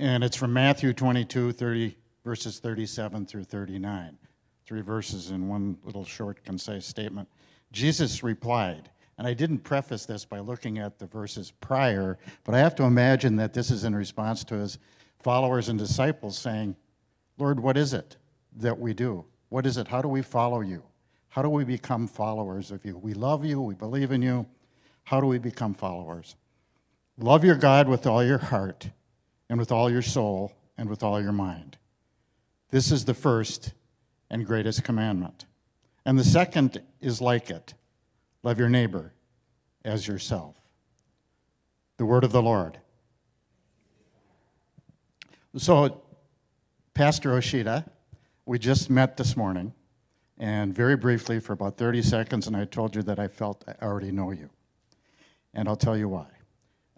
And it's from Matthew 22, 30, verses 37 through 39. Three verses in one little short, concise statement. Jesus replied, and I didn't preface this by looking at the verses prior, but I have to imagine that this is in response to his followers and disciples saying, Lord, what is it that we do? What is it? How do we follow you? How do we become followers of you? We love you, we believe in you. How do we become followers? Love your God with all your heart and with all your soul and with all your mind. This is the first and greatest commandment. And the second is like it love your neighbor as yourself. The word of the Lord. So, Pastor Osheta, we just met this morning, and very briefly for about 30 seconds, and I told you that I felt I already know you. And I'll tell you why.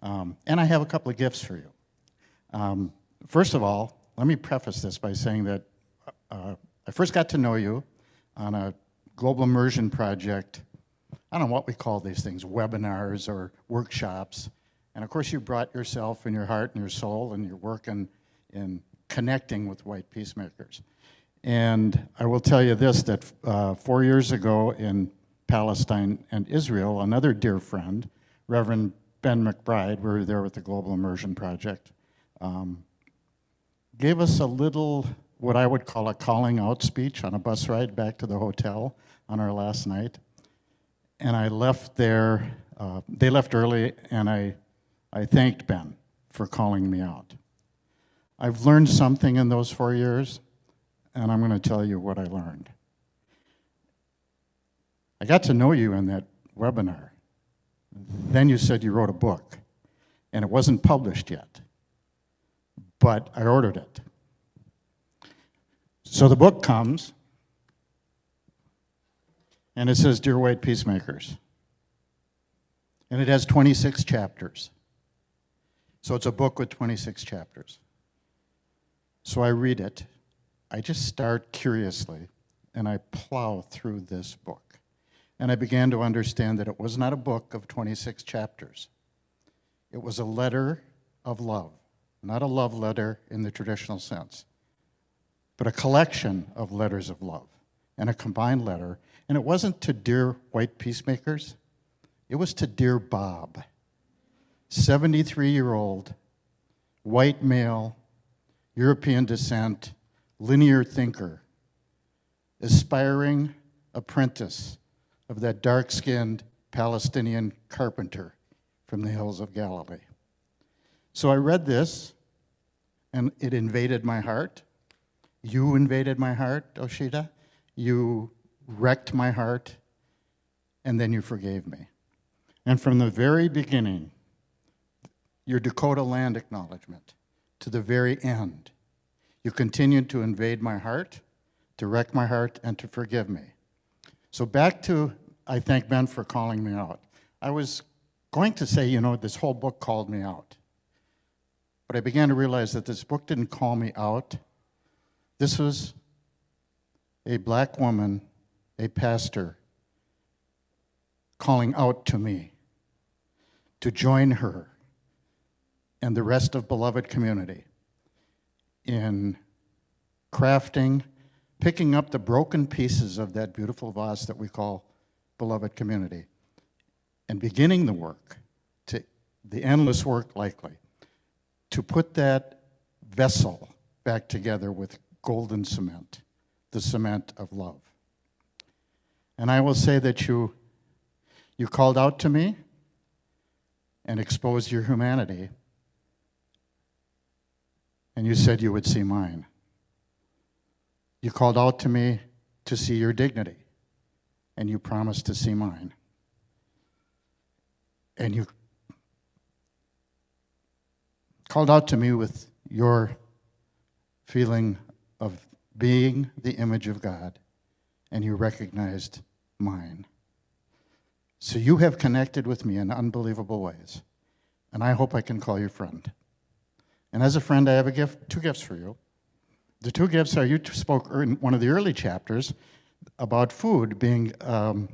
Um, and I have a couple of gifts for you. Um, first of all, let me preface this by saying that uh, I first got to know you on a global immersion project. I don't know what we call these things, webinars or workshops. And of course, you brought yourself and your heart and your soul and your work in, in connecting with white peacemakers. And I will tell you this that uh, four years ago in Palestine and Israel, another dear friend, Reverend Ben McBride, we were there with the Global Immersion Project, um, gave us a little, what I would call a calling out speech on a bus ride back to the hotel on our last night. And I left there, uh, they left early, and I, I thanked Ben for calling me out. I've learned something in those four years, and I'm going to tell you what I learned. I got to know you in that webinar. Then you said you wrote a book, and it wasn't published yet, but I ordered it. So the book comes, and it says, Dear White Peacemakers. And it has 26 chapters. So it's a book with 26 chapters. So I read it. I just start curiously, and I plow through this book. And I began to understand that it was not a book of 26 chapters. It was a letter of love, not a love letter in the traditional sense, but a collection of letters of love and a combined letter. And it wasn't to dear white peacemakers, it was to dear Bob, 73 year old, white male, European descent, linear thinker, aspiring apprentice of that dark skinned Palestinian carpenter from the hills of Galilee. So I read this, and it invaded my heart. You invaded my heart, Osheta. You wrecked my heart, and then you forgave me. And from the very beginning, your Dakota land acknowledgement to the very end, you continued to invade my heart, to wreck my heart, and to forgive me. So back to, I thank Ben for calling me out. I was going to say, you know, this whole book called me out. But I began to realize that this book didn't call me out. This was a black woman, a pastor, calling out to me to join her and the rest of beloved community in crafting picking up the broken pieces of that beautiful vase that we call beloved community and beginning the work, to the endless work likely, to put that vessel back together with golden cement, the cement of love. And I will say that you, you called out to me and exposed your humanity, and you said you would see mine. You called out to me to see your dignity, and you promised to see mine. And you called out to me with your feeling of being the image of God, and you recognized mine. So you have connected with me in unbelievable ways, and I hope I can call you friend. And as a friend, I have a gift, two gifts for you. The two gifts are you spoke in one of the early chapters about food being um,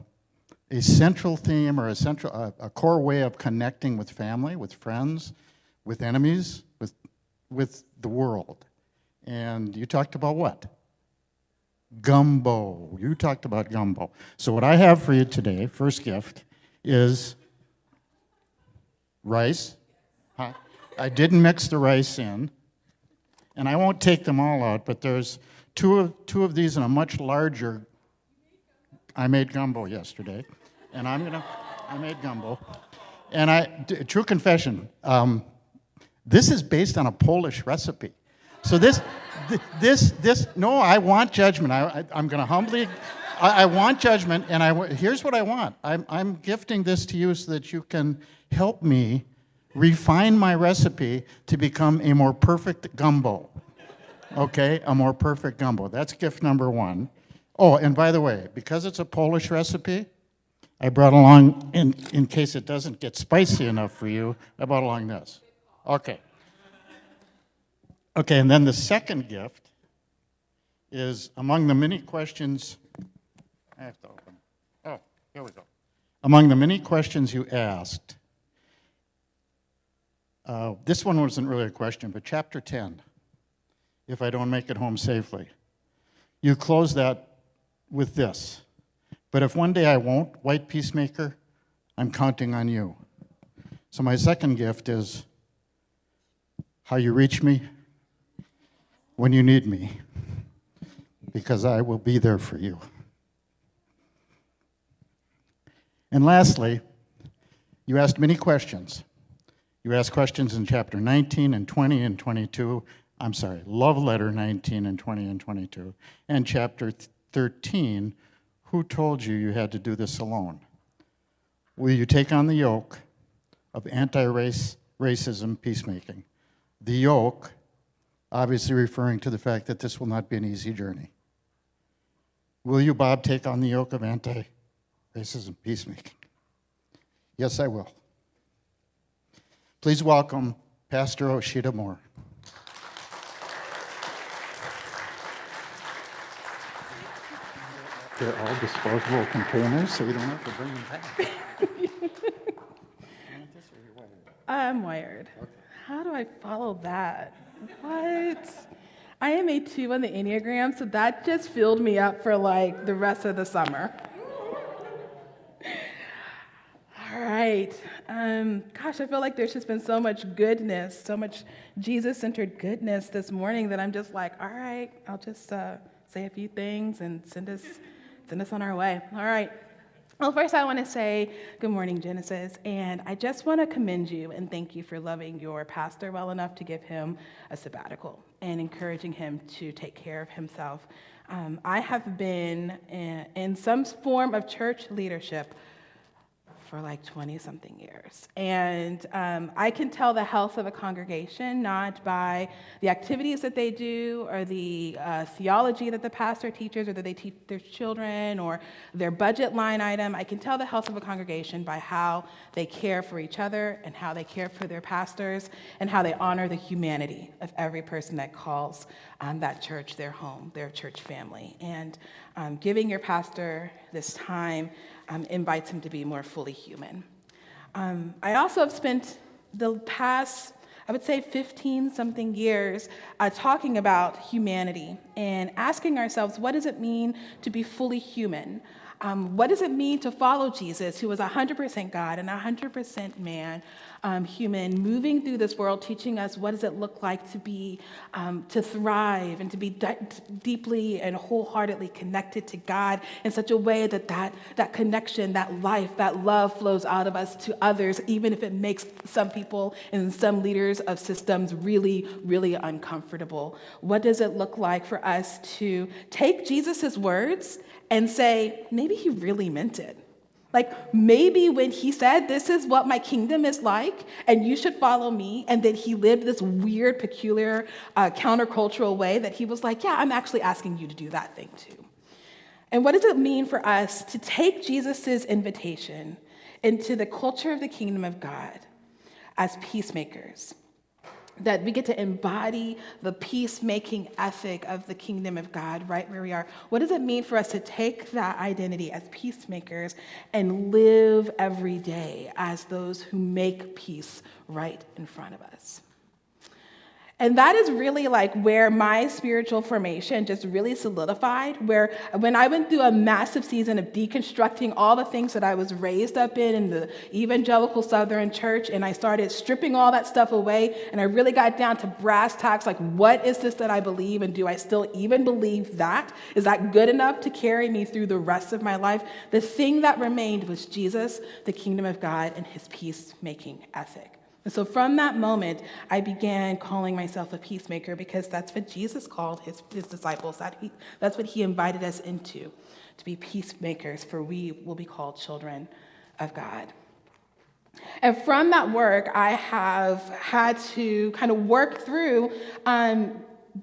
a central theme or a central a, a core way of connecting with family, with friends, with enemies, with with the world. And you talked about what? Gumbo. You talked about gumbo. So what I have for you today, first gift, is rice. I didn't mix the rice in, and I won't take them all out, but there's two of, two of these in a much larger. I made gumbo yesterday, and I'm gonna. I made gumbo, and I. True confession. Um, this is based on a Polish recipe, so this, this, this. No, I want judgment. I, I, am going to humbly. I, I, want judgment, and I. Here's what I want. I'm, I'm gifting this to you so that you can help me refine my recipe to become a more perfect gumbo. Okay, a more perfect gumbo. That's gift number one. Oh, and by the way, because it's a Polish recipe, I brought along, in, in case it doesn't get spicy enough for you, I brought along this. Okay. Okay, and then the second gift is among the many questions. I have to open. Oh, here we go. Among the many questions you asked, uh, this one wasn't really a question, but chapter 10, if I don't make it home safely. You close that with this. But if one day I won't, white peacemaker, I'm counting on you. So my second gift is how you reach me when you need me, because I will be there for you. And lastly, you asked many questions. You asked questions in chapter 19 and 20 and 22. I'm sorry, love letter 19 and 20 and 22. And chapter 13, who told you you had to do this alone? Will you take on the yoke of anti-race racism peacemaking? The yoke, obviously referring to the fact that this will not be an easy journey. Will you, Bob, take on the yoke of anti racism peacemaking? Yes, I will. Please welcome Pastor Osheta Moore. They're all disposable containers, so we don't have to bring them back. I'm wired. How do I follow that? What? I am a two on the Enneagram, so that just filled me up for like the rest of the summer. All right. Um, gosh, I feel like there's just been so much goodness, so much Jesus centered goodness this morning that I'm just like, all right, I'll just uh, say a few things and send us, send us on our way. All right. Well, first, I want to say good morning, Genesis. And I just want to commend you and thank you for loving your pastor well enough to give him a sabbatical and encouraging him to take care of himself. Um, I have been in, in some form of church leadership for like 20 something years. And um, I can tell the health of a congregation not by the activities that they do or the uh, theology that the pastor teaches or that they teach their children or their budget line item. I can tell the health of a congregation by how they care for each other and how they care for their pastors and how they honor the humanity of every person that calls um, that church their home, their church family. And um, giving your pastor this time um, invites him to be more fully human. Um, I also have spent the past I would say 15 something years, uh, talking about humanity and asking ourselves, what does it mean to be fully human? Um, what does it mean to follow Jesus, who was 100% God and 100% man? Um, human moving through this world, teaching us what does it look like to be, um, to thrive and to be di- deeply and wholeheartedly connected to God in such a way that, that that connection, that life, that love flows out of us to others, even if it makes some people and some leaders of systems really, really uncomfortable. What does it look like for us to take Jesus' words and say, maybe he really meant it? Like maybe when he said, This is what my kingdom is like, and you should follow me, and then he lived this weird, peculiar, uh, countercultural way that he was like, Yeah, I'm actually asking you to do that thing too. And what does it mean for us to take Jesus' invitation into the culture of the kingdom of God as peacemakers? That we get to embody the peacemaking ethic of the kingdom of God right where we are. What does it mean for us to take that identity as peacemakers and live every day as those who make peace right in front of us? And that is really like where my spiritual formation just really solidified. Where when I went through a massive season of deconstructing all the things that I was raised up in in the evangelical Southern church, and I started stripping all that stuff away, and I really got down to brass tacks like, what is this that I believe, and do I still even believe that? Is that good enough to carry me through the rest of my life? The thing that remained was Jesus, the kingdom of God, and his peacemaking ethic. And so from that moment, I began calling myself a peacemaker because that's what Jesus called his, his disciples. That he, that's what he invited us into, to be peacemakers, for we will be called children of God. And from that work, I have had to kind of work through um,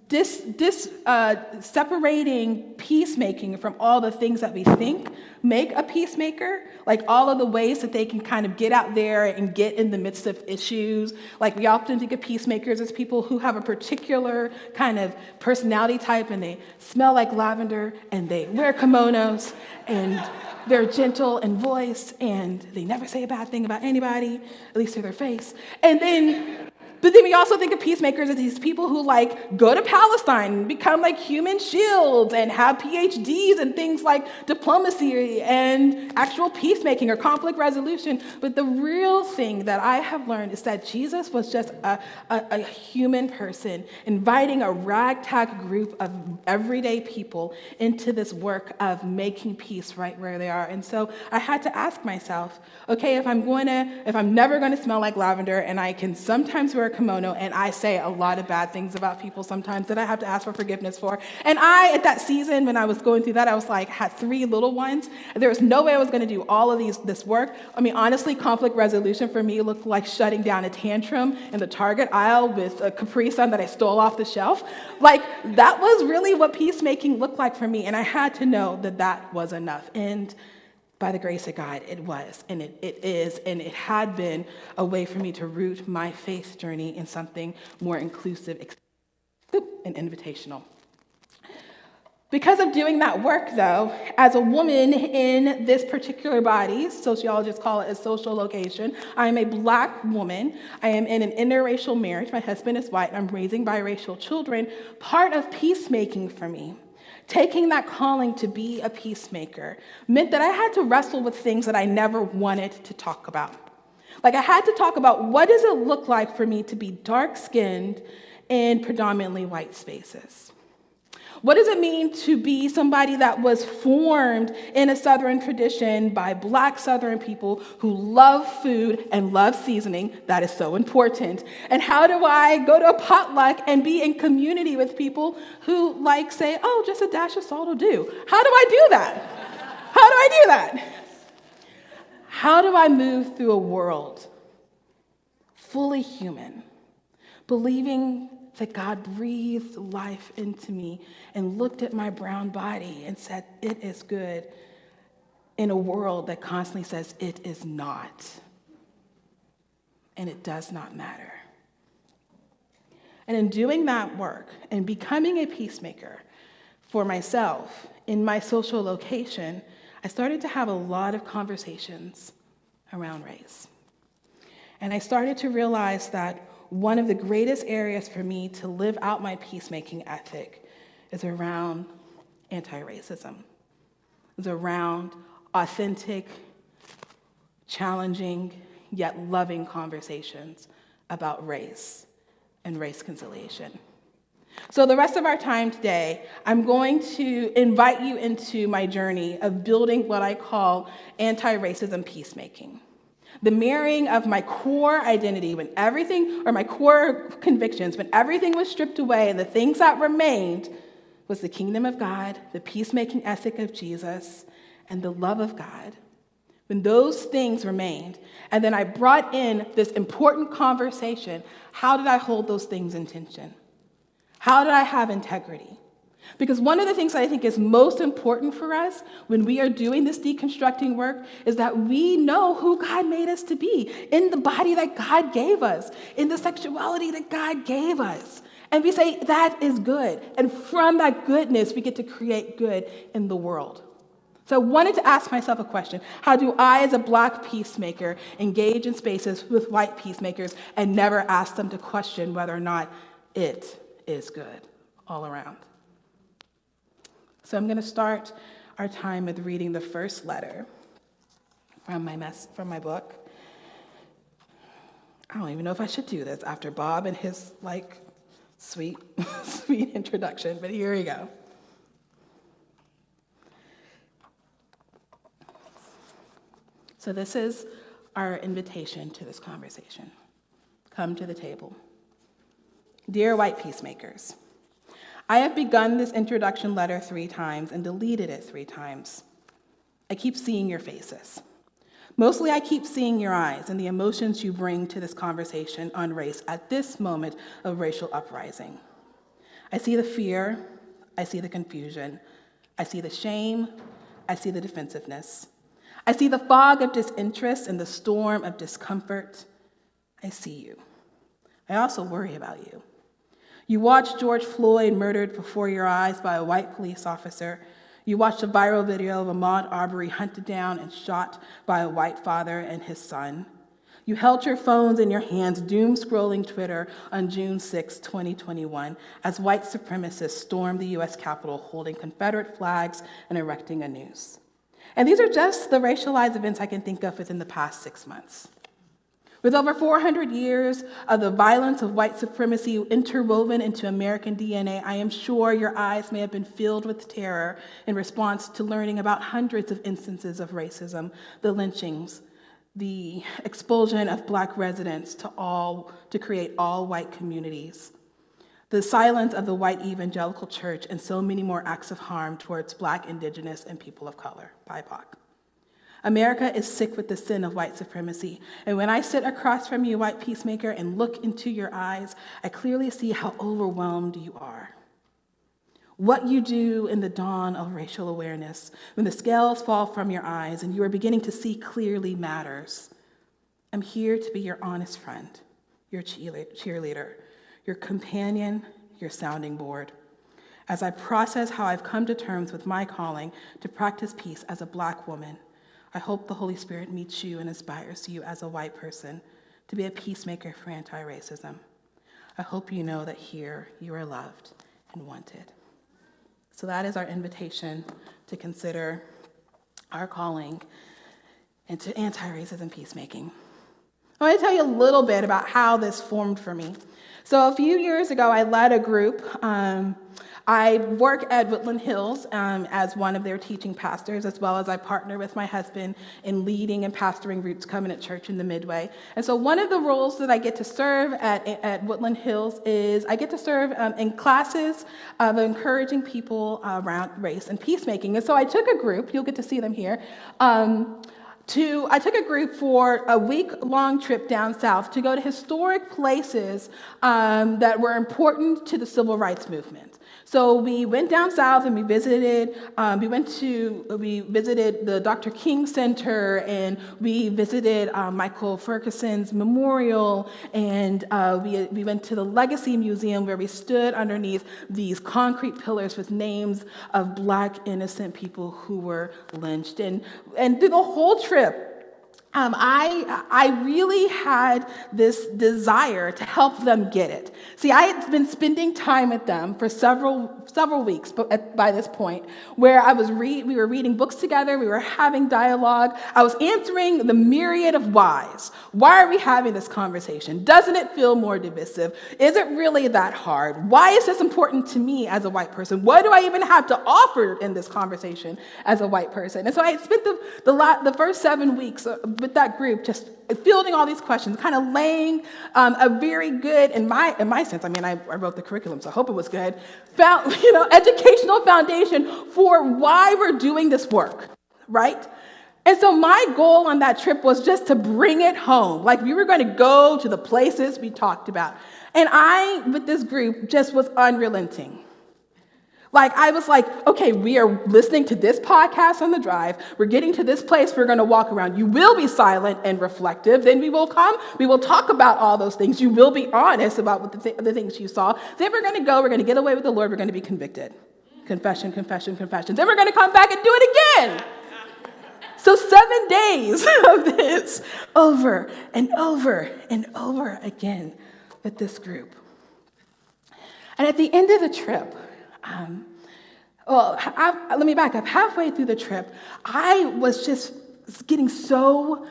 dis, dis, uh, separating peacemaking from all the things that we think make a peacemaker, like all of the ways that they can kind of get out there and get in the midst of issues. Like we often think of peacemakers as people who have a particular kind of personality type and they smell like lavender and they wear kimonos and they're gentle in voice and they never say a bad thing about anybody, at least to their face. And then but then we also think of peacemakers as these people who like go to Palestine and become like human shields and have PhDs and things like diplomacy and actual peacemaking or conflict resolution. But the real thing that I have learned is that Jesus was just a, a, a human person inviting a ragtag group of everyday people into this work of making peace right where they are. And so I had to ask myself, okay, if I'm going to, if I'm never going to smell like lavender and I can sometimes wear a kimono and I say a lot of bad things about people sometimes that I have to ask for forgiveness for. And I, at that season when I was going through that, I was like, had three little ones. There was no way I was going to do all of these this work. I mean, honestly, conflict resolution for me looked like shutting down a tantrum in the Target aisle with a Capri Sun that I stole off the shelf. Like that was really what peacemaking looked like for me, and I had to know that that was enough. And by the grace of God, it was, and it, it is, and it had been a way for me to root my faith journey in something more inclusive and invitational. Because of doing that work, though, as a woman in this particular body, sociologists call it a social location, I am a black woman. I am in an interracial marriage. My husband is white. I'm raising biracial children. Part of peacemaking for me Taking that calling to be a peacemaker meant that I had to wrestle with things that I never wanted to talk about. Like I had to talk about what does it look like for me to be dark skinned in predominantly white spaces? What does it mean to be somebody that was formed in a Southern tradition by Black Southern people who love food and love seasoning? That is so important. And how do I go to a potluck and be in community with people who, like, say, oh, just a dash of salt will do? How do I do that? How do I do that? How do I move through a world fully human, believing that God breathed life into me and looked at my brown body and said, It is good, in a world that constantly says, It is not. And it does not matter. And in doing that work and becoming a peacemaker for myself in my social location, I started to have a lot of conversations around race. And I started to realize that one of the greatest areas for me to live out my peacemaking ethic is around anti racism, is around authentic, challenging, yet loving conversations about race and race conciliation. So, the rest of our time today, I'm going to invite you into my journey of building what I call anti racism peacemaking. The mirroring of my core identity when everything, or my core convictions, when everything was stripped away and the things that remained was the kingdom of God, the peacemaking ethic of Jesus, and the love of God. When those things remained, and then I brought in this important conversation, how did I hold those things in tension? How did I have integrity? Because one of the things I think is most important for us when we are doing this deconstructing work is that we know who God made us to be in the body that God gave us, in the sexuality that God gave us. And we say that is good. And from that goodness, we get to create good in the world. So I wanted to ask myself a question How do I, as a black peacemaker, engage in spaces with white peacemakers and never ask them to question whether or not it is good all around. So I'm going to start our time with reading the first letter from my, mess, from my book. I don't even know if I should do this after Bob and his like sweet, sweet introduction, but here we go. So, this is our invitation to this conversation. Come to the table. Dear white peacemakers, I have begun this introduction letter three times and deleted it three times. I keep seeing your faces. Mostly, I keep seeing your eyes and the emotions you bring to this conversation on race at this moment of racial uprising. I see the fear, I see the confusion, I see the shame, I see the defensiveness. I see the fog of disinterest and the storm of discomfort. I see you. I also worry about you. You watched George Floyd murdered before your eyes by a white police officer. You watched a viral video of Ahmaud Arbery hunted down and shot by a white father and his son. You held your phones in your hands, doom scrolling Twitter on June 6, 2021, as white supremacists stormed the US Capitol holding Confederate flags and erecting a noose. And these are just the racialized events I can think of within the past six months. With over 400 years of the violence of white supremacy interwoven into American DNA, I am sure your eyes may have been filled with terror in response to learning about hundreds of instances of racism, the lynchings, the expulsion of black residents to all to create all white communities, the silence of the white evangelical church, and so many more acts of harm towards black, indigenous, and people of color, BIPOC. America is sick with the sin of white supremacy. And when I sit across from you, white peacemaker, and look into your eyes, I clearly see how overwhelmed you are. What you do in the dawn of racial awareness, when the scales fall from your eyes and you are beginning to see clearly, matters. I'm here to be your honest friend, your cheerleader, your companion, your sounding board. As I process how I've come to terms with my calling to practice peace as a black woman, I hope the Holy Spirit meets you and inspires you as a white person to be a peacemaker for anti racism. I hope you know that here you are loved and wanted. So, that is our invitation to consider our calling into anti racism peacemaking. I want to tell you a little bit about how this formed for me. So, a few years ago, I led a group. Um, I work at Woodland Hills um, as one of their teaching pastors, as well as I partner with my husband in leading and pastoring Roots Covenant Church in the Midway. And so, one of the roles that I get to serve at, at Woodland Hills is I get to serve um, in classes of encouraging people around race and peacemaking. And so, I took a group, you'll get to see them here. Um, to, I took a group for a week long trip down south to go to historic places um, that were important to the civil rights movement. So we went down south and we visited. Um, we went to we visited the Dr. King Center and we visited um, Michael Ferguson's memorial and uh, we we went to the Legacy Museum where we stood underneath these concrete pillars with names of Black innocent people who were lynched and and through the whole trip um, I, I really had this desire to help them get it. See, I had been spending time with them for several, several weeks by this point, where I was read, we were reading books together, we were having dialogue. I was answering the myriad of whys. Why are we having this conversation? Doesn't it feel more divisive? Is it really that hard? Why is this important to me as a white person? What do I even have to offer in this conversation as a white person? And so I spent the, the, the first seven weeks with that group, just fielding all these questions, kind of laying um, a very good, in my in my sense, I mean, I, I wrote the curriculum, so I hope it was good. Found, you know, educational foundation for why we're doing this work, right? And so my goal on that trip was just to bring it home. Like we were going to go to the places we talked about. And I, with this group, just was unrelenting. Like, I was like, okay, we are listening to this podcast on the drive. We're getting to this place. We're going to walk around. You will be silent and reflective. Then we will come. We will talk about all those things. You will be honest about the, th- the things you saw. Then we're going to go. We're going to get away with the Lord. We're going to be convicted. Confession, confession, confession. Then we're going to come back and do it again. So, seven days of this over and over and over again with this group. And at the end of the trip, um, well, I, let me back up. Halfway through the trip, I was just getting so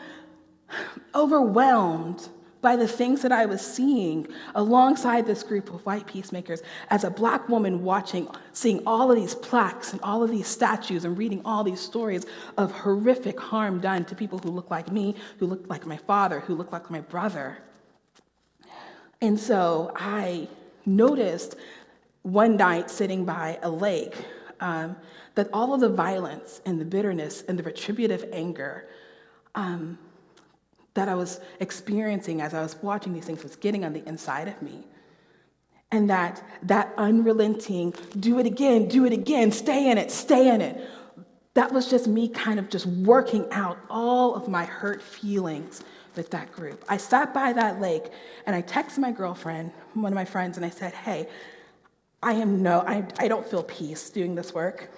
overwhelmed by the things that I was seeing alongside this group of white peacemakers as a black woman watching, seeing all of these plaques and all of these statues and reading all these stories of horrific harm done to people who look like me, who look like my father, who look like my brother. And so I noticed one night sitting by a lake um, that all of the violence and the bitterness and the retributive anger um, that I was experiencing as I was watching these things was getting on the inside of me. And that that unrelenting, do it again, do it again, stay in it, stay in it. That was just me kind of just working out all of my hurt feelings with that group. I sat by that lake and I texted my girlfriend, one of my friends, and I said, Hey, I am no, I, I don't feel peace doing this work.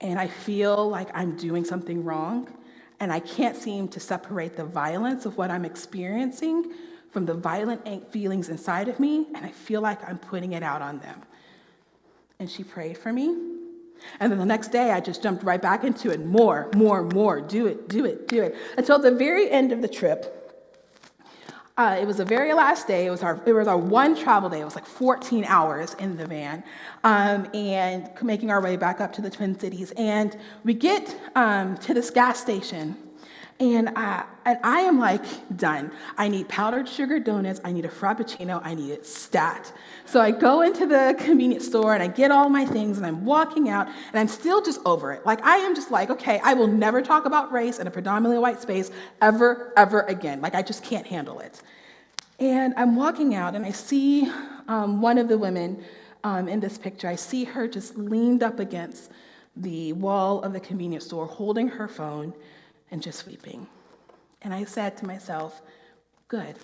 And I feel like I'm doing something wrong. And I can't seem to separate the violence of what I'm experiencing from the violent feelings inside of me. And I feel like I'm putting it out on them. And she prayed for me. And then the next day, I just jumped right back into it more, more, more. Do it, do it, do it. Until the very end of the trip, uh, it was the very last day. It was our it was our one travel day. It was like 14 hours in the van, um, and making our way back up to the Twin Cities. And we get um, to this gas station, and I, and I am like done. I need powdered sugar donuts. I need a frappuccino. I need it stat. So I go into the convenience store and I get all my things and I'm walking out and I'm still just over it. Like I am just like, okay, I will never talk about race in a predominantly white space ever, ever again. Like I just can't handle it. And I'm walking out and I see um, one of the women um, in this picture. I see her just leaned up against the wall of the convenience store, holding her phone and just weeping. And I said to myself, good.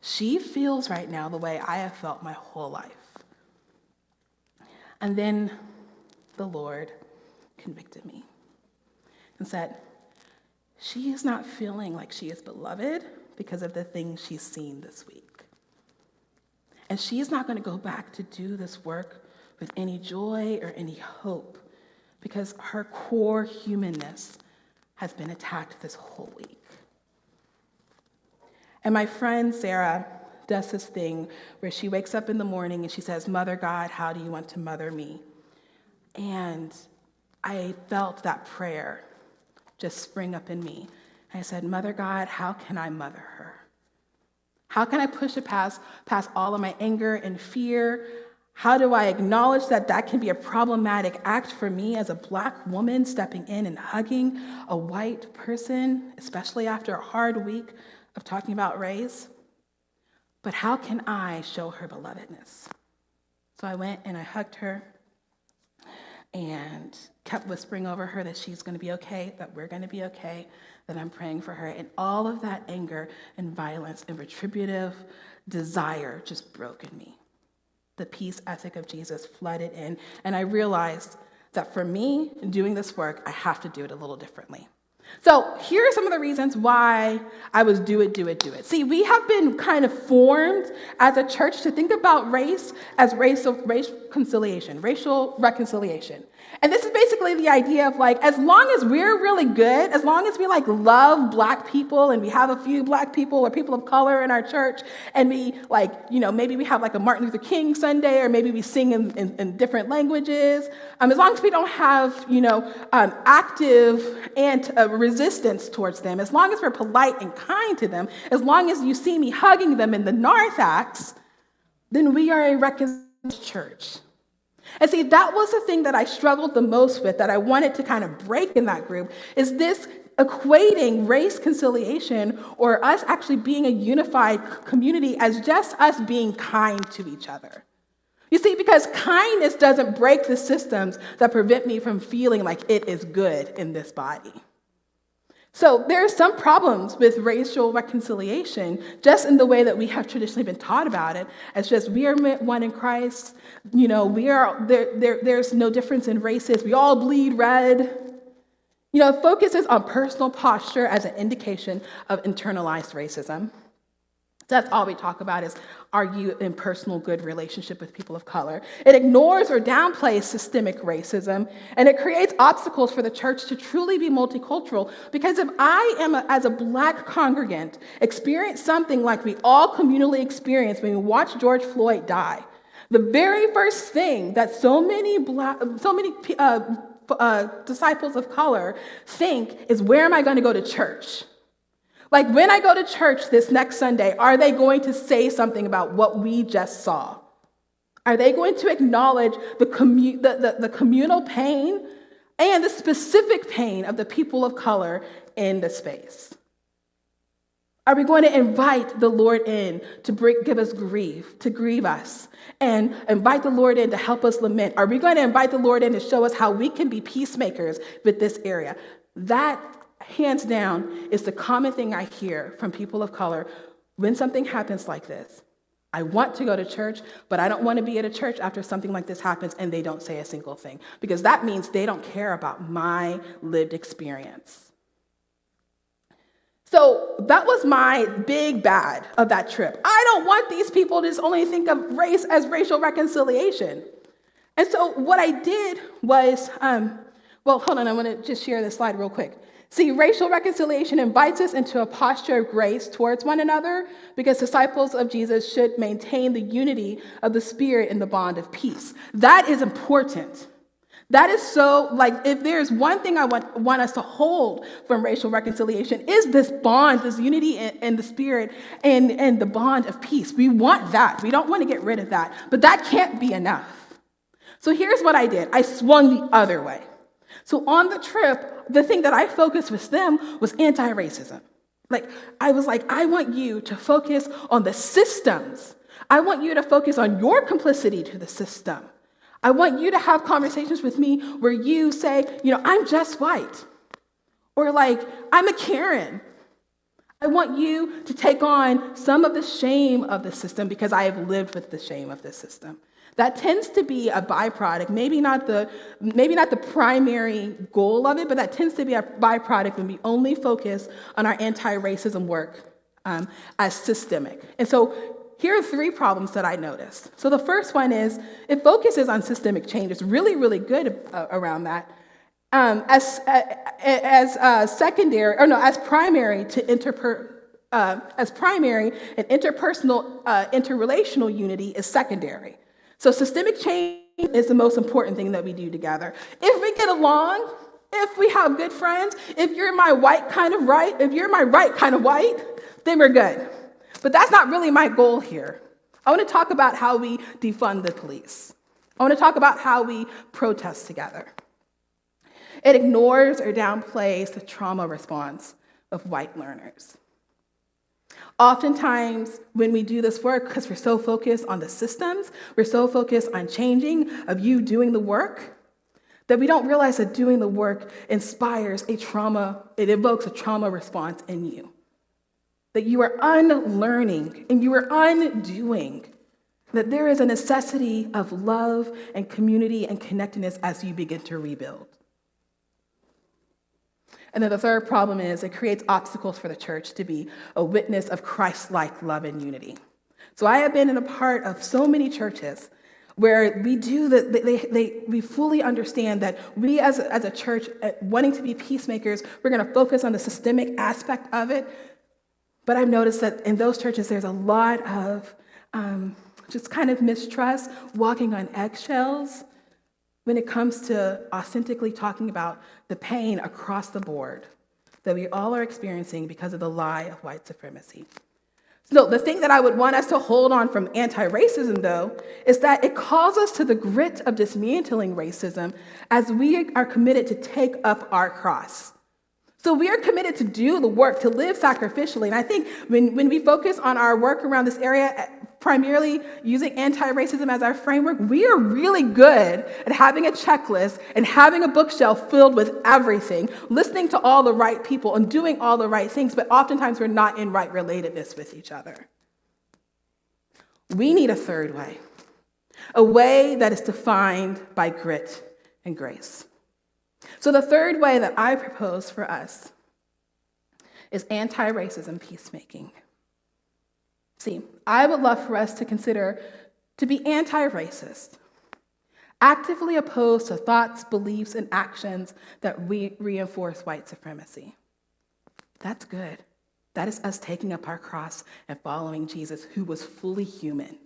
She feels right now the way I have felt my whole life. And then the Lord convicted me and said, She is not feeling like she is beloved because of the things she's seen this week. And she is not going to go back to do this work with any joy or any hope because her core humanness has been attacked this whole week. And my friend Sarah does this thing where she wakes up in the morning and she says, Mother God, how do you want to mother me? And I felt that prayer just spring up in me. I said, Mother God, how can I mother her? How can I push it past, past all of my anger and fear? How do I acknowledge that that can be a problematic act for me as a black woman stepping in and hugging a white person, especially after a hard week of talking about race? But how can I show her belovedness? So I went and I hugged her and kept whispering over her that she's going to be okay, that we're going to be okay, that I'm praying for her. And all of that anger and violence and retributive desire just broke in me. The peace ethic of Jesus flooded in. And I realized that for me, doing this work, I have to do it a little differently. So here are some of the reasons why I was do it, do it, do it. See, we have been kind of formed as a church to think about race as racial, race conciliation, racial reconciliation. And this is basically the idea of like, as long as we're really good, as long as we like love black people and we have a few black people or people of color in our church, and we like, you know, maybe we have like a Martin Luther King Sunday, or maybe we sing in, in, in different languages, um, as long as we don't have, you know, um, active and uh, resistance towards them, as long as we're polite and kind to them, as long as you see me hugging them in the narthex, then we are a reconciled church. And see, that was the thing that I struggled the most with, that I wanted to kind of break in that group, is this equating race conciliation or us actually being a unified community as just us being kind to each other. You see, because kindness doesn't break the systems that prevent me from feeling like it is good in this body. So there are some problems with racial reconciliation, just in the way that we have traditionally been taught about it. It's just we are one in Christ. You know, we are there, there, There's no difference in races. We all bleed red. You know, focuses on personal posture as an indication of internalized racism. That's all we talk about is are you in personal good relationship with people of color? It ignores or downplays systemic racism, and it creates obstacles for the church to truly be multicultural. Because if I am, a, as a black congregant, experience something like we all communally experience when we watch George Floyd die, the very first thing that so many black, so many uh, uh, disciples of color think is, where am I going to go to church? Like when I go to church this next Sunday, are they going to say something about what we just saw? Are they going to acknowledge the, commu- the, the, the communal pain and the specific pain of the people of color in the space? Are we going to invite the Lord in to bring, give us grief, to grieve us, and invite the Lord in to help us lament? Are we going to invite the Lord in to show us how we can be peacemakers with this area? That hands down, is the common thing I hear from people of color when something happens like this. I want to go to church, but I don't want to be at a church after something like this happens and they don't say a single thing because that means they don't care about my lived experience. So that was my big bad of that trip. I don't want these people to just only think of race as racial reconciliation. And so what I did was, um, well, hold on, I want to just share this slide real quick. See, racial reconciliation invites us into a posture of grace towards one another because disciples of Jesus should maintain the unity of the Spirit in the bond of peace. That is important. That is so, like, if there's one thing I want, want us to hold from racial reconciliation, is this bond, this unity in, in the spirit and, and the bond of peace. We want that. We don't want to get rid of that. But that can't be enough. So here's what I did I swung the other way. So on the trip, the thing that I focused with them was anti racism. Like, I was like, I want you to focus on the systems. I want you to focus on your complicity to the system. I want you to have conversations with me where you say, you know, I'm just white. Or like, I'm a Karen. I want you to take on some of the shame of the system because I have lived with the shame of the system. That tends to be a byproduct, maybe not the, maybe not the primary goal of it, but that tends to be a byproduct when we only focus on our anti racism work um, as systemic. And so here are three problems that I noticed. So the first one is it focuses on systemic change. It's really, really good uh, around that. Um, as uh, as uh, secondary, or no, as primary to interper, uh, as primary and interpersonal, uh, interrelational unity is secondary. So, systemic change is the most important thing that we do together. If we get along, if we have good friends, if you're my white kind of right, if you're my right kind of white, then we're good. But that's not really my goal here. I want to talk about how we defund the police. I want to talk about how we protest together. It ignores or downplays the trauma response of white learners. Oftentimes, when we do this work, because we're so focused on the systems, we're so focused on changing, of you doing the work, that we don't realize that doing the work inspires a trauma, it evokes a trauma response in you. That you are unlearning and you are undoing. That there is a necessity of love and community and connectedness as you begin to rebuild. And then the third problem is it creates obstacles for the church to be a witness of Christ like love and unity. So I have been in a part of so many churches where we do that, they, they, we fully understand that we as as a church, uh, wanting to be peacemakers, we're going to focus on the systemic aspect of it. But I've noticed that in those churches, there's a lot of um, just kind of mistrust, walking on eggshells when it comes to authentically talking about the pain across the board that we all are experiencing because of the lie of white supremacy. So, the thing that I would want us to hold on from anti racism, though, is that it calls us to the grit of dismantling racism as we are committed to take up our cross. So, we are committed to do the work, to live sacrificially. And I think when, when we focus on our work around this area, primarily using anti racism as our framework, we are really good at having a checklist and having a bookshelf filled with everything, listening to all the right people and doing all the right things, but oftentimes we're not in right relatedness with each other. We need a third way, a way that is defined by grit and grace. So, the third way that I propose for us is anti racism peacemaking. See, I would love for us to consider to be anti racist, actively opposed to thoughts, beliefs, and actions that re- reinforce white supremacy. That's good. That is us taking up our cross and following Jesus, who was fully human.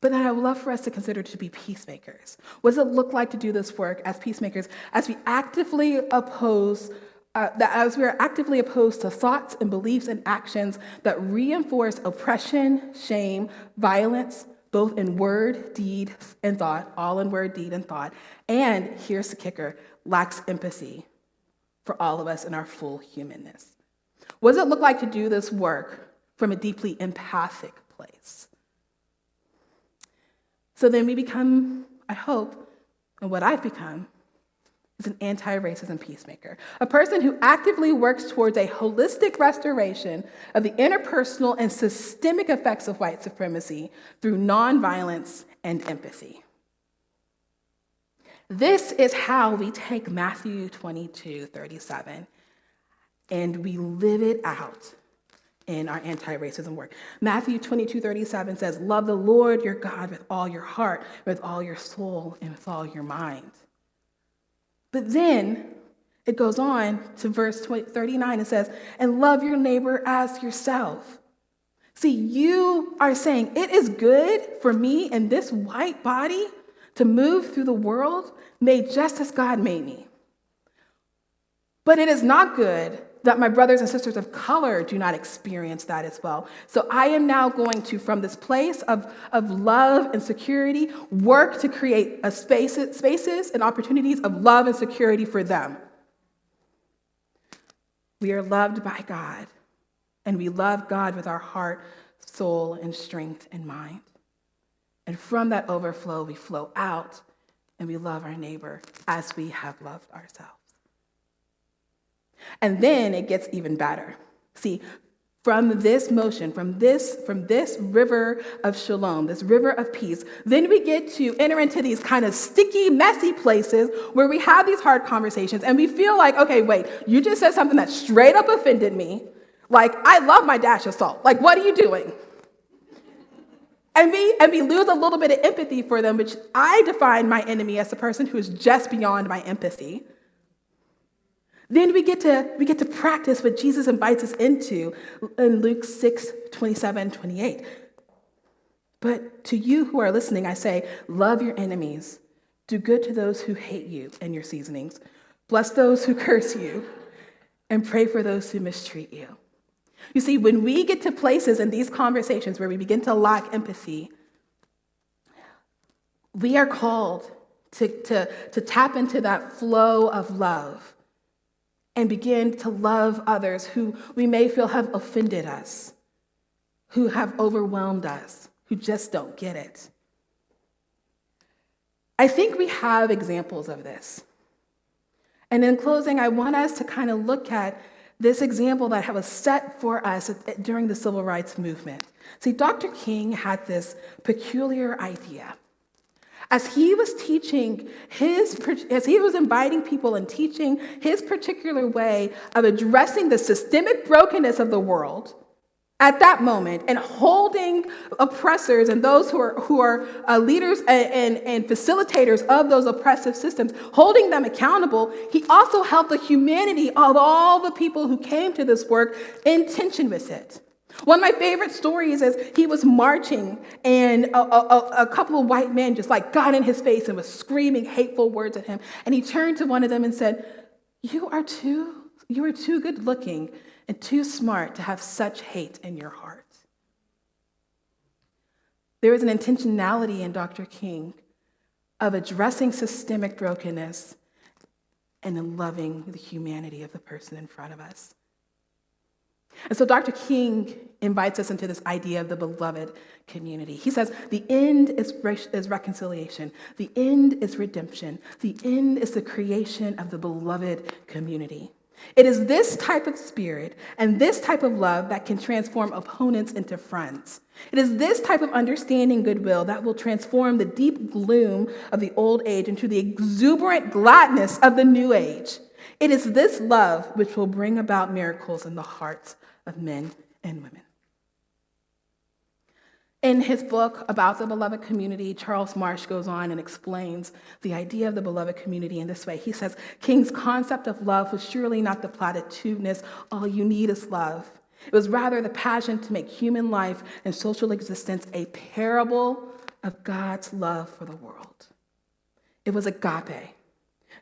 But then I would love for us to consider to be peacemakers. What does it look like to do this work as peacemakers as we actively oppose uh, that as we are actively opposed to thoughts and beliefs and actions that reinforce oppression, shame, violence, both in word, deed, and thought, all in word, deed, and thought, and here's the kicker lacks empathy for all of us in our full humanness. What does it look like to do this work from a deeply empathic place? So then we become, I hope, and what I've become, is an anti racism peacemaker, a person who actively works towards a holistic restoration of the interpersonal and systemic effects of white supremacy through nonviolence and empathy. This is how we take Matthew 22 37 and we live it out in our anti-racism work. Matthew 22, 37 says, Love the Lord your God with all your heart, with all your soul, and with all your mind. But then it goes on to verse 39 and says, and love your neighbor as yourself. See, you are saying it is good for me in this white body to move through the world made just as God made me. But it is not good that my brothers and sisters of color do not experience that as well. So I am now going to, from this place of, of love and security, work to create a space, spaces and opportunities of love and security for them. We are loved by God, and we love God with our heart, soul, and strength and mind. And from that overflow, we flow out and we love our neighbor as we have loved ourselves. And then it gets even better. See, from this motion, from this, from this river of shalom, this river of peace, then we get to enter into these kind of sticky, messy places where we have these hard conversations and we feel like, okay, wait, you just said something that straight up offended me. Like, I love my dash of salt. Like, what are you doing? And we, and we lose a little bit of empathy for them, which I define my enemy as the person who is just beyond my empathy. Then we get to we get to practice what Jesus invites us into in Luke 6, 27, 28. But to you who are listening, I say, love your enemies. Do good to those who hate you and your seasonings. Bless those who curse you, and pray for those who mistreat you. You see, when we get to places in these conversations where we begin to lack empathy, we are called to, to, to tap into that flow of love and begin to love others who we may feel have offended us, who have overwhelmed us, who just don't get it. I think we have examples of this. And in closing, I want us to kind of look at this example that was set for us during the civil rights movement. See, Dr. King had this peculiar idea As he was teaching his, as he was inviting people and teaching his particular way of addressing the systemic brokenness of the world, at that moment and holding oppressors and those who are, who are uh, leaders and, and, and facilitators of those oppressive systems, holding them accountable, he also held the humanity of all the people who came to this work in tension with it. One of my favorite stories is he was marching and a, a, a, couple of white men just like got in his face and was screaming hateful words at him. And he turned to one of them and said, You are too, you are too good looking and too smart to have such hate in your heart. There is an intentionality in Dr. King of addressing systemic brokenness and in loving the humanity of the person in front of us. And so Dr. King invites us into this idea of the beloved community. He says the end is, is reconciliation, the end is redemption, the end is the creation of the beloved community. It is this type of spirit and this type of love that can transform opponents into friends. It is this type of understanding goodwill that will transform the deep gloom of the old age into the exuberant gladness of the new age. It is this love which will bring about miracles in the hearts of men and women. In his book about the beloved community, Charles Marsh goes on and explains the idea of the beloved community in this way. He says, King's concept of love was surely not the platitudinous, all you need is love. It was rather the passion to make human life and social existence a parable of God's love for the world. It was agape,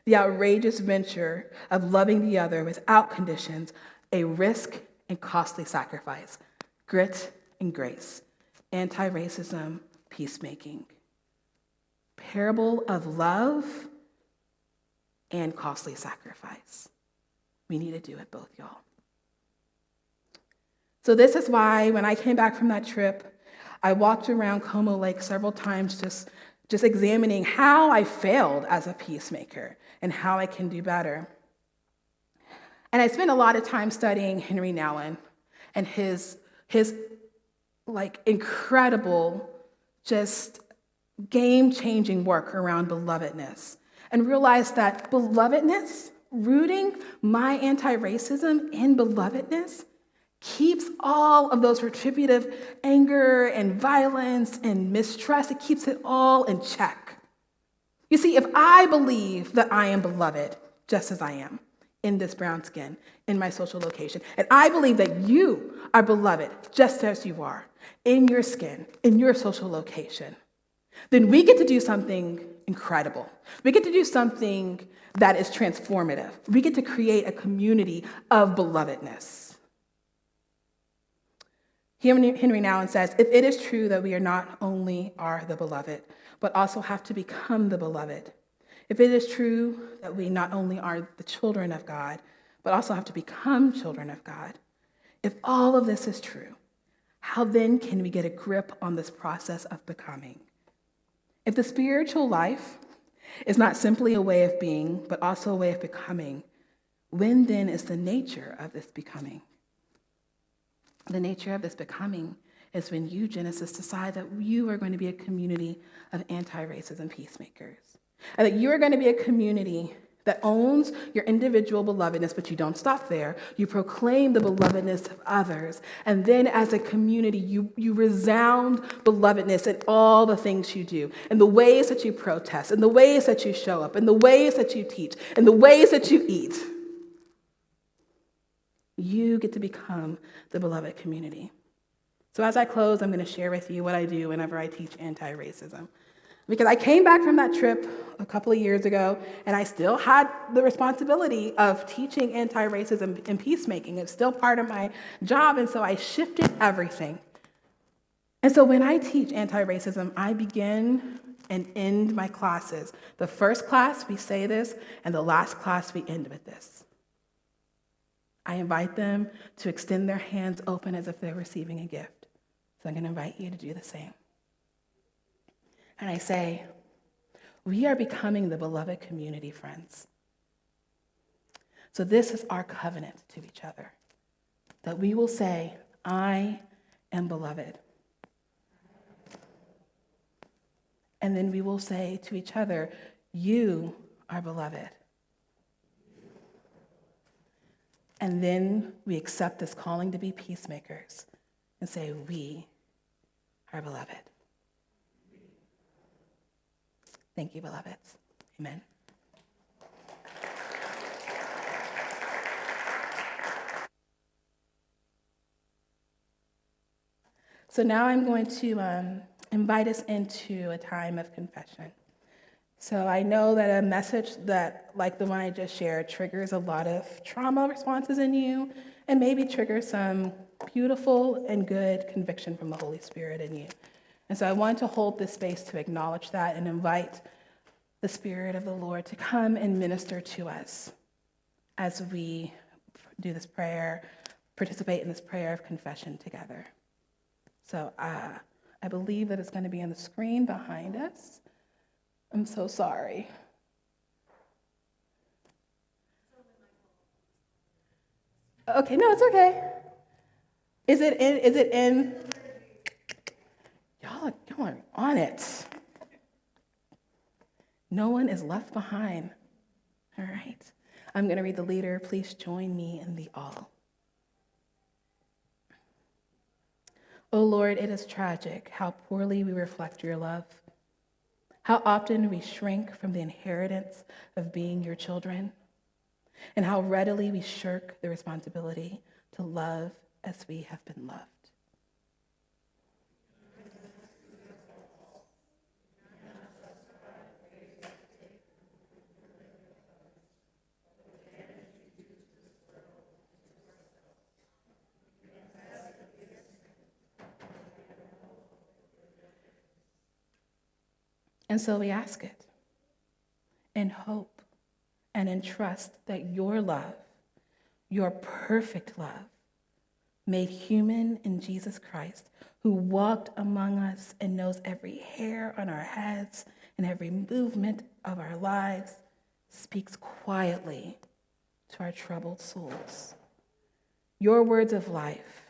the outrageous venture of loving the other without conditions, a risk and costly sacrifice, grit and grace anti racism, peacemaking. Parable of love and costly sacrifice. We need to do it both, y'all. So, this is why when I came back from that trip, I walked around Como Lake several times just, just examining how I failed as a peacemaker and how I can do better. And I spent a lot of time studying Henri Nouwen and his, his like incredible, just game changing work around belovedness and realized that belovedness, rooting my anti racism in belovedness, keeps all of those retributive anger and violence and mistrust, it keeps it all in check. You see, if I believe that I am beloved just as I am, in this brown skin, in my social location. And I believe that you are beloved just as you are, in your skin, in your social location. Then we get to do something incredible. We get to do something that is transformative. We get to create a community of belovedness. Henri Nouwen says, if it is true that we are not only are the beloved, but also have to become the beloved, if it is true that we not only are the children of God, but also have to become children of God, if all of this is true, how then can we get a grip on this process of becoming? If the spiritual life is not simply a way of being, but also a way of becoming, when then is the nature of this becoming? The nature of this becoming is when you, Genesis, decide that you are going to be a community of anti racism peacemakers. And that you are going to be a community that owns your individual belovedness, but you don't stop there. You proclaim the belovedness of others. And then as a community, you, you resound belovedness in all the things you do, in the ways that you protest, in the ways that you show up, in the ways that you teach, in the ways that you eat. You get to become the beloved community. So as I close, I'm going to share with you what I do whenever I teach anti racism. Because I came back from that trip a couple of years ago, and I still had the responsibility of teaching anti racism and peacemaking. It's still part of my job, and so I shifted everything. And so when I teach anti racism, I begin and end my classes. The first class, we say this, and the last class, we end with this. I invite them to extend their hands open as if they're receiving a gift. So I'm going to invite you to do the same. And I say, we are becoming the beloved community, friends. So, this is our covenant to each other that we will say, I am beloved. And then we will say to each other, You are beloved. And then we accept this calling to be peacemakers and say, We are beloved. Thank you, beloveds. Amen. So now I'm going to um, invite us into a time of confession. So I know that a message that, like the one I just shared, triggers a lot of trauma responses in you and maybe triggers some beautiful and good conviction from the Holy Spirit in you. And so I want to hold this space to acknowledge that and invite the Spirit of the Lord to come and minister to us as we do this prayer, participate in this prayer of confession together. So uh, I believe that it's going to be on the screen behind us. I'm so sorry. Okay, no, it's okay. Is it in? Is it in? Y'all, y'all are on it. No one is left behind. All right. I'm going to read the leader. Please join me in the all. O oh Lord, it is tragic how poorly we reflect your love. How often we shrink from the inheritance of being your children, and how readily we shirk the responsibility to love as we have been loved. And so we ask it in hope and in trust that your love, your perfect love, made human in Jesus Christ, who walked among us and knows every hair on our heads and every movement of our lives, speaks quietly to our troubled souls. Your words of life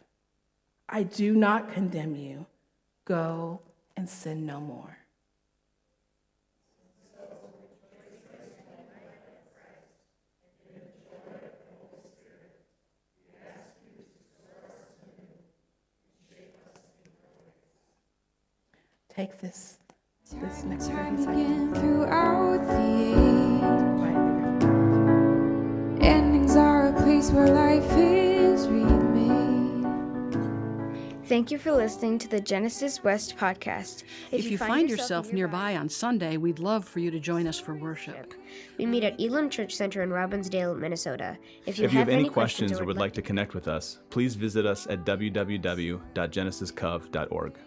I do not condemn you. Go and sin no more. Take this this next again throughout the age. Endings are a place where life is remade. Thank you for listening to the Genesis West podcast. If, if you, you, find, find yourself, yourself nearby, nearby on Sunday, we'd love for you to join us for worship. We meet at Elam Church Center in Robbinsdale, Minnesota. If you, if you have, have, any questions, questions or would like to connect with us, please visit us at www.genesiscov.org.